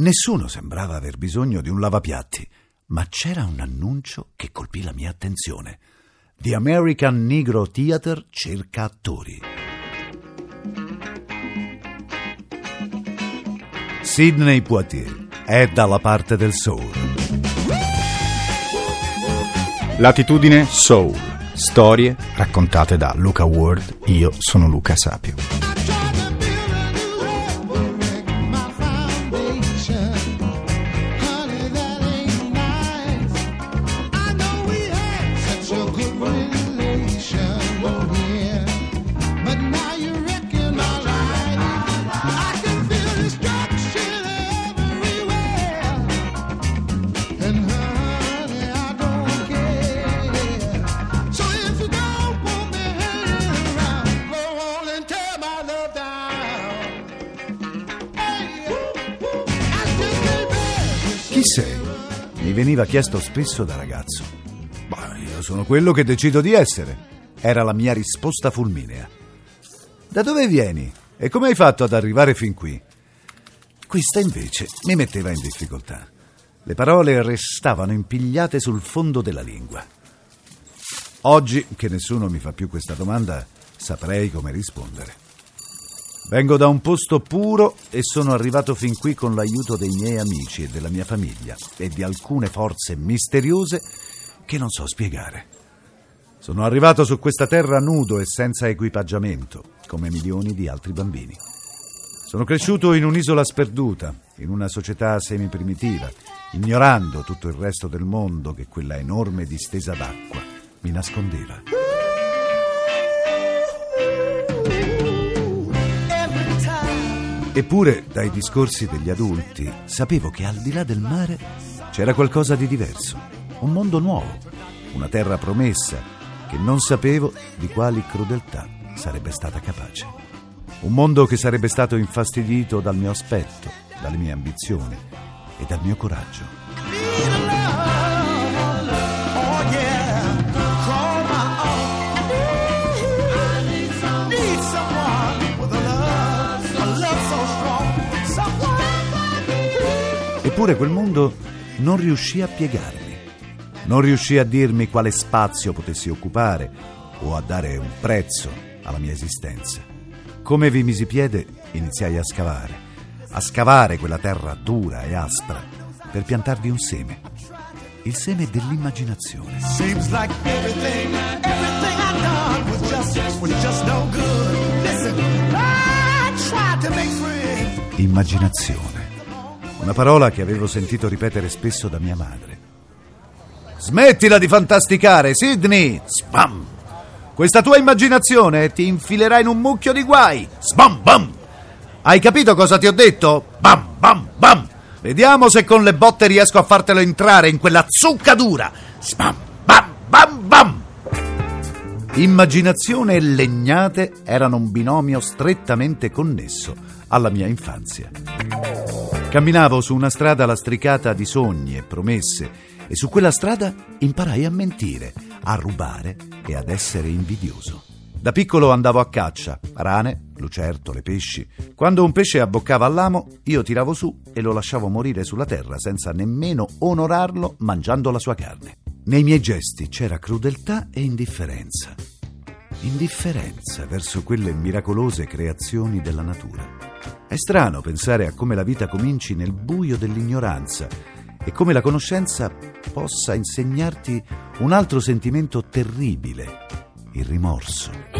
Nessuno sembrava aver bisogno di un lavapiatti, ma c'era un annuncio che colpì la mia attenzione. The American Negro Theater cerca attori. Sidney Poitier è dalla parte del soul. Latitudine Soul. Storie raccontate da Luca Ward. Io sono Luca Sapio. Chi sei? Mi veniva chiesto spesso da ragazzo. Ma io sono quello che decido di essere. Era la mia risposta fulminea. Da dove vieni? E come hai fatto ad arrivare fin qui? Questa invece mi metteva in difficoltà. Le parole restavano impigliate sul fondo della lingua. Oggi, che nessuno mi fa più questa domanda, saprei come rispondere. Vengo da un posto puro e sono arrivato fin qui con l'aiuto dei miei amici e della mia famiglia e di alcune forze misteriose che non so spiegare. Sono arrivato su questa terra nudo e senza equipaggiamento, come milioni di altri bambini. Sono cresciuto in un'isola sperduta, in una società semi-primitiva, ignorando tutto il resto del mondo che quella enorme distesa d'acqua mi nascondeva. Eppure, dai discorsi degli adulti, sapevo che al di là del mare c'era qualcosa di diverso, un mondo nuovo, una terra promessa che non sapevo di quali crudeltà sarebbe stata capace. Un mondo che sarebbe stato infastidito dal mio aspetto, dalle mie ambizioni e dal mio coraggio. Eppure quel mondo non riuscì a piegarmi, non riuscì a dirmi quale spazio potessi occupare o a dare un prezzo alla mia esistenza. Come vi misi piede, iniziai a scavare, a scavare quella terra dura e aspra per piantarvi un seme, il seme dell'immaginazione. Seems like everything, everything I done was just, was just no good. Listen, I tried to make friends. Immaginazione una parola che avevo sentito ripetere spesso da mia madre. Smettila di fantasticare, Sidney! Spam! Questa tua immaginazione ti infilerà in un mucchio di guai! Spam bam! Hai capito cosa ti ho detto? Bam bam bam! Vediamo se con le botte riesco a fartelo entrare in quella zucca dura! Spam bam bam bam! Immaginazione e legnate erano un binomio strettamente connesso alla mia infanzia. Camminavo su una strada lastricata di sogni e promesse e su quella strada imparai a mentire, a rubare e ad essere invidioso. Da piccolo andavo a caccia, rane, lucertole, pesci. Quando un pesce abboccava all'amo, io tiravo su e lo lasciavo morire sulla terra senza nemmeno onorarlo mangiando la sua carne. Nei miei gesti c'era crudeltà e indifferenza. Indifferenza verso quelle miracolose creazioni della natura. È strano pensare a come la vita cominci nel buio dell'ignoranza e come la conoscenza possa insegnarti un altro sentimento terribile, il rimorso.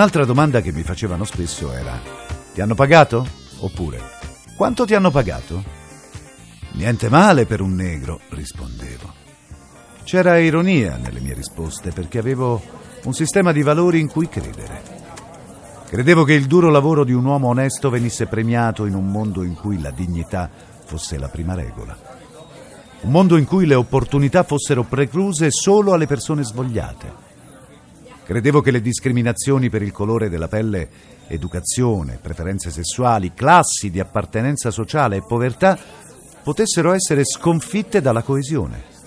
Un'altra domanda che mi facevano spesso era: Ti hanno pagato? Oppure Quanto ti hanno pagato? Niente male per un negro, rispondevo. C'era ironia nelle mie risposte perché avevo un sistema di valori in cui credere. Credevo che il duro lavoro di un uomo onesto venisse premiato in un mondo in cui la dignità fosse la prima regola. Un mondo in cui le opportunità fossero precluse solo alle persone svogliate. Credevo che le discriminazioni per il colore della pelle, educazione, preferenze sessuali, classi di appartenenza sociale e povertà potessero essere sconfitte dalla coesione.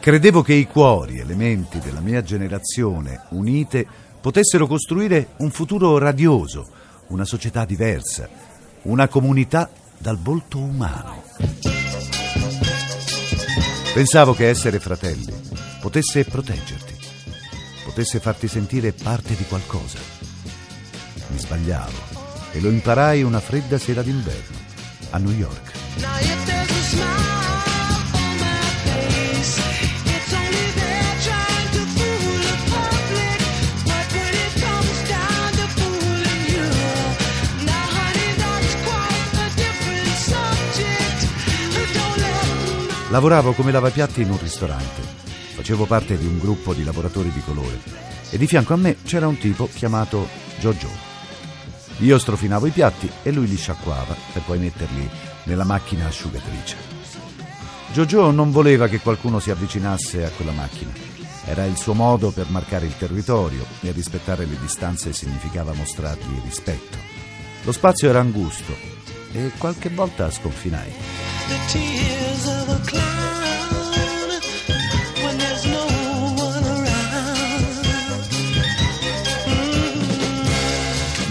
Credevo che i cuori, elementi della mia generazione, unite, potessero costruire un futuro radioso, una società diversa, una comunità dal volto umano. Pensavo che essere fratelli potesse proteggerti, potesse farti sentire parte di qualcosa. Mi sbagliavo e lo imparai una fredda sera d'inverno a New York. Lavoravo come lavapiatti in un ristorante. Facevo parte di un gruppo di lavoratori di colore e di fianco a me c'era un tipo chiamato Jojo. Io strofinavo i piatti e lui li sciacquava per poi metterli nella macchina asciugatrice. Jojo non voleva che qualcuno si avvicinasse a quella macchina. Era il suo modo per marcare il territorio e rispettare le distanze significava mostrargli rispetto. Lo spazio era angusto e qualche volta sconfinai.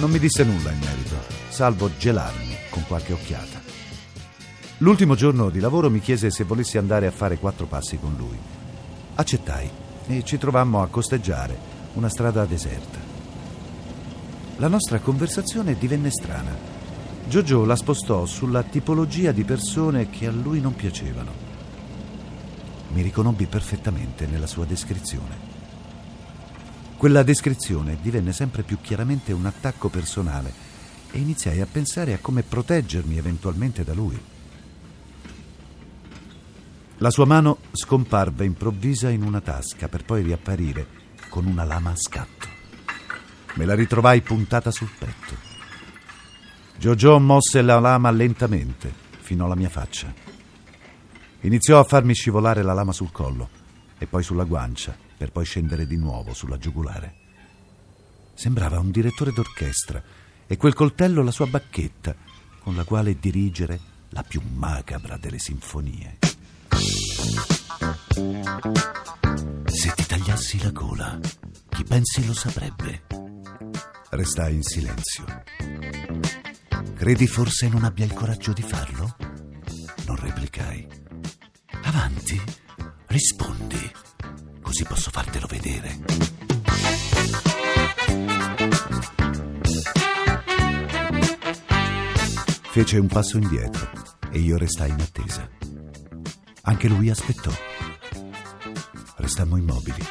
Non mi disse nulla in merito, salvo gelarmi con qualche occhiata. L'ultimo giorno di lavoro mi chiese se volessi andare a fare quattro passi con lui. Accettai e ci trovammo a costeggiare una strada deserta. La nostra conversazione divenne strana. Giorgio la spostò sulla tipologia di persone che a lui non piacevano. Mi riconobbi perfettamente nella sua descrizione. Quella descrizione divenne sempre più chiaramente un attacco personale e iniziai a pensare a come proteggermi eventualmente da lui. La sua mano scomparve improvvisa in una tasca per poi riapparire con una lama a scatto. Me la ritrovai puntata sul petto. Giorgio mosse la lama lentamente fino alla mia faccia. Iniziò a farmi scivolare la lama sul collo e poi sulla guancia per poi scendere di nuovo sulla giugulare. Sembrava un direttore d'orchestra e quel coltello la sua bacchetta con la quale dirigere la più macabra delle sinfonie. Se ti tagliassi la gola, chi pensi lo saprebbe? Restai in silenzio. Credi forse non abbia il coraggio di farlo? Non replicai. Avanti, rispondi così posso fartelo vedere. Fece un passo indietro e io restai in attesa. Anche lui aspettò. Restammo immobili,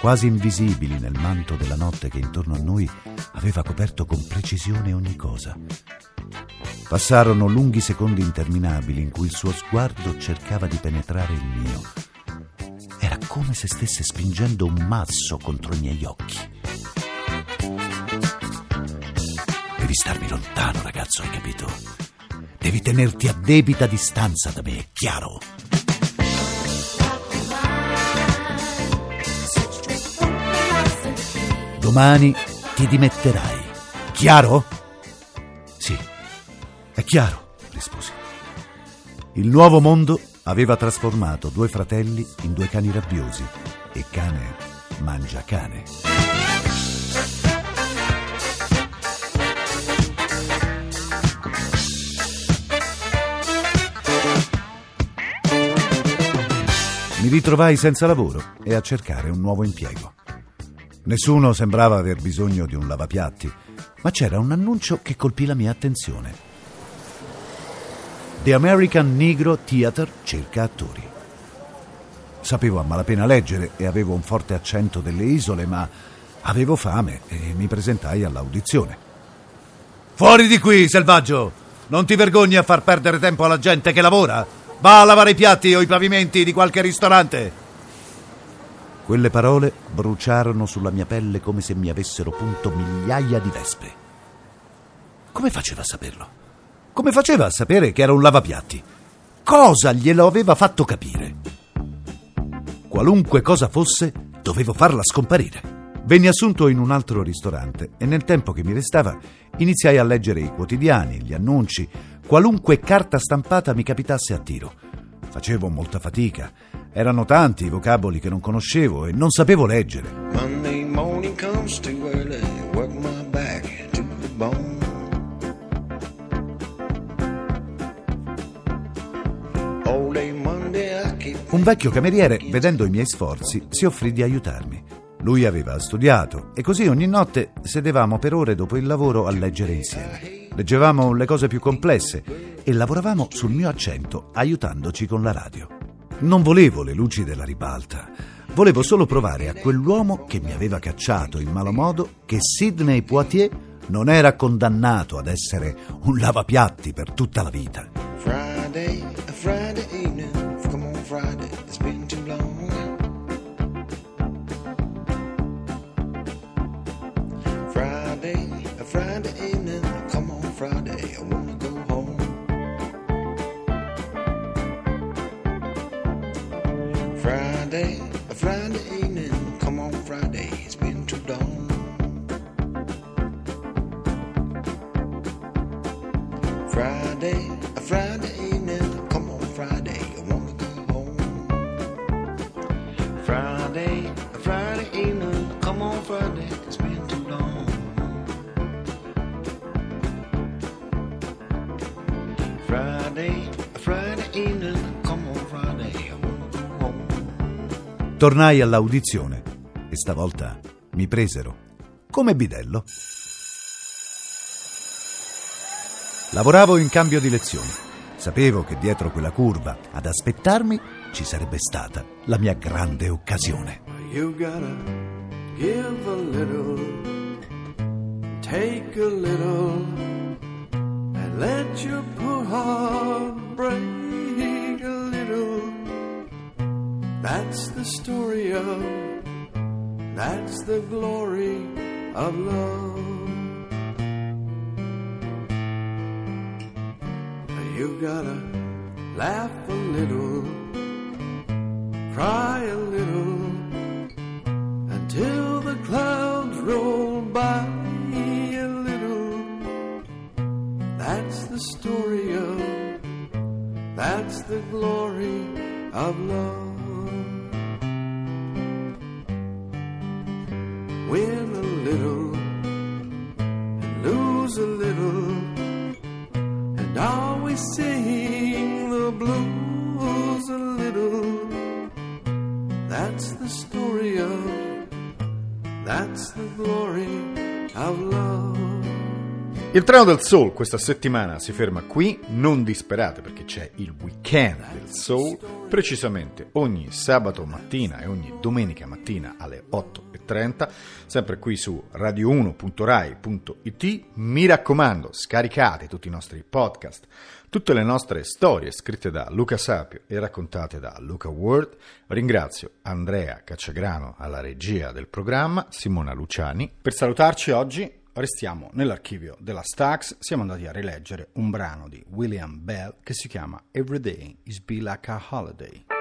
quasi invisibili nel manto della notte che intorno a noi aveva coperto con precisione ogni cosa. Passarono lunghi secondi interminabili in cui il suo sguardo cercava di penetrare il mio come se stesse spingendo un mazzo contro i miei occhi. Devi starmi lontano, ragazzo, hai capito? Devi tenerti a debita distanza da me, chiaro? Domani ti dimetterai, chiaro? Sì, è chiaro, risposi. Il nuovo mondo aveva trasformato due fratelli in due cani rabbiosi e cane mangia cane. Mi ritrovai senza lavoro e a cercare un nuovo impiego. Nessuno sembrava aver bisogno di un lavapiatti, ma c'era un annuncio che colpì la mia attenzione. The American Negro Theater cerca attori. Sapevo a malapena leggere e avevo un forte accento delle isole, ma Avevo fame e mi presentai all'audizione. Fuori di qui, selvaggio! Non ti vergogni a far perdere tempo alla gente che lavora? Va a lavare i piatti o i pavimenti di qualche ristorante! Quelle parole bruciarono sulla mia pelle come se mi avessero punto migliaia di vespe. Come faceva a saperlo? Come faceva a sapere che era un lavapiatti? Cosa glielo aveva fatto capire? Qualunque cosa fosse, dovevo farla scomparire. Venni assunto in un altro ristorante e nel tempo che mi restava iniziai a leggere i quotidiani, gli annunci, qualunque carta stampata mi capitasse a tiro. Facevo molta fatica. Erano tanti i vocaboli che non conoscevo e non sapevo leggere. Monday morning comes too Un vecchio cameriere, vedendo i miei sforzi, si offrì di aiutarmi. Lui aveva studiato e così ogni notte sedevamo per ore dopo il lavoro a leggere insieme. Leggevamo le cose più complesse e lavoravamo sul mio accento, aiutandoci con la radio. Non volevo le luci della ribalta. Volevo solo provare a quell'uomo che mi aveva cacciato in malo modo che Sidney Poitier non era condannato ad essere un lavapiatti per tutta la vita. Friday, Friday Friday, it's been too long. Friday, a Friday evening. Come on, Friday, I wanna go home. Friday, a Friday evening. Come on, Friday, it's been too long. Friday, a Friday evening. Tornai all'audizione e stavolta mi presero come bidello. Lavoravo in cambio di lezioni. Sapevo che dietro quella curva, ad aspettarmi, ci sarebbe stata la mia grande occasione. You gotta give a little, take a little, and let your poor heart break That's the story of, that's the glory of love. You gotta laugh a little, cry a little, until the clouds roll by a little. That's the story of, that's the glory of love. Win a little and lose a little, and always sing the blues a little. That's the story of, that's the glory of love. Il treno del soul questa settimana si ferma qui, non disperate perché c'è il weekend del soul, precisamente ogni sabato mattina e ogni domenica mattina alle 8.30, sempre qui su radio1.rai.it. Mi raccomando, scaricate tutti i nostri podcast, tutte le nostre storie scritte da Luca Sapio e raccontate da Luca Ward. Ringrazio Andrea Cacciagrano alla regia del programma, Simona Luciani. Per salutarci oggi Restiamo nell'archivio della Stax, siamo andati a rileggere un brano di William Bell che si chiama Every Day is Be Like a Holiday.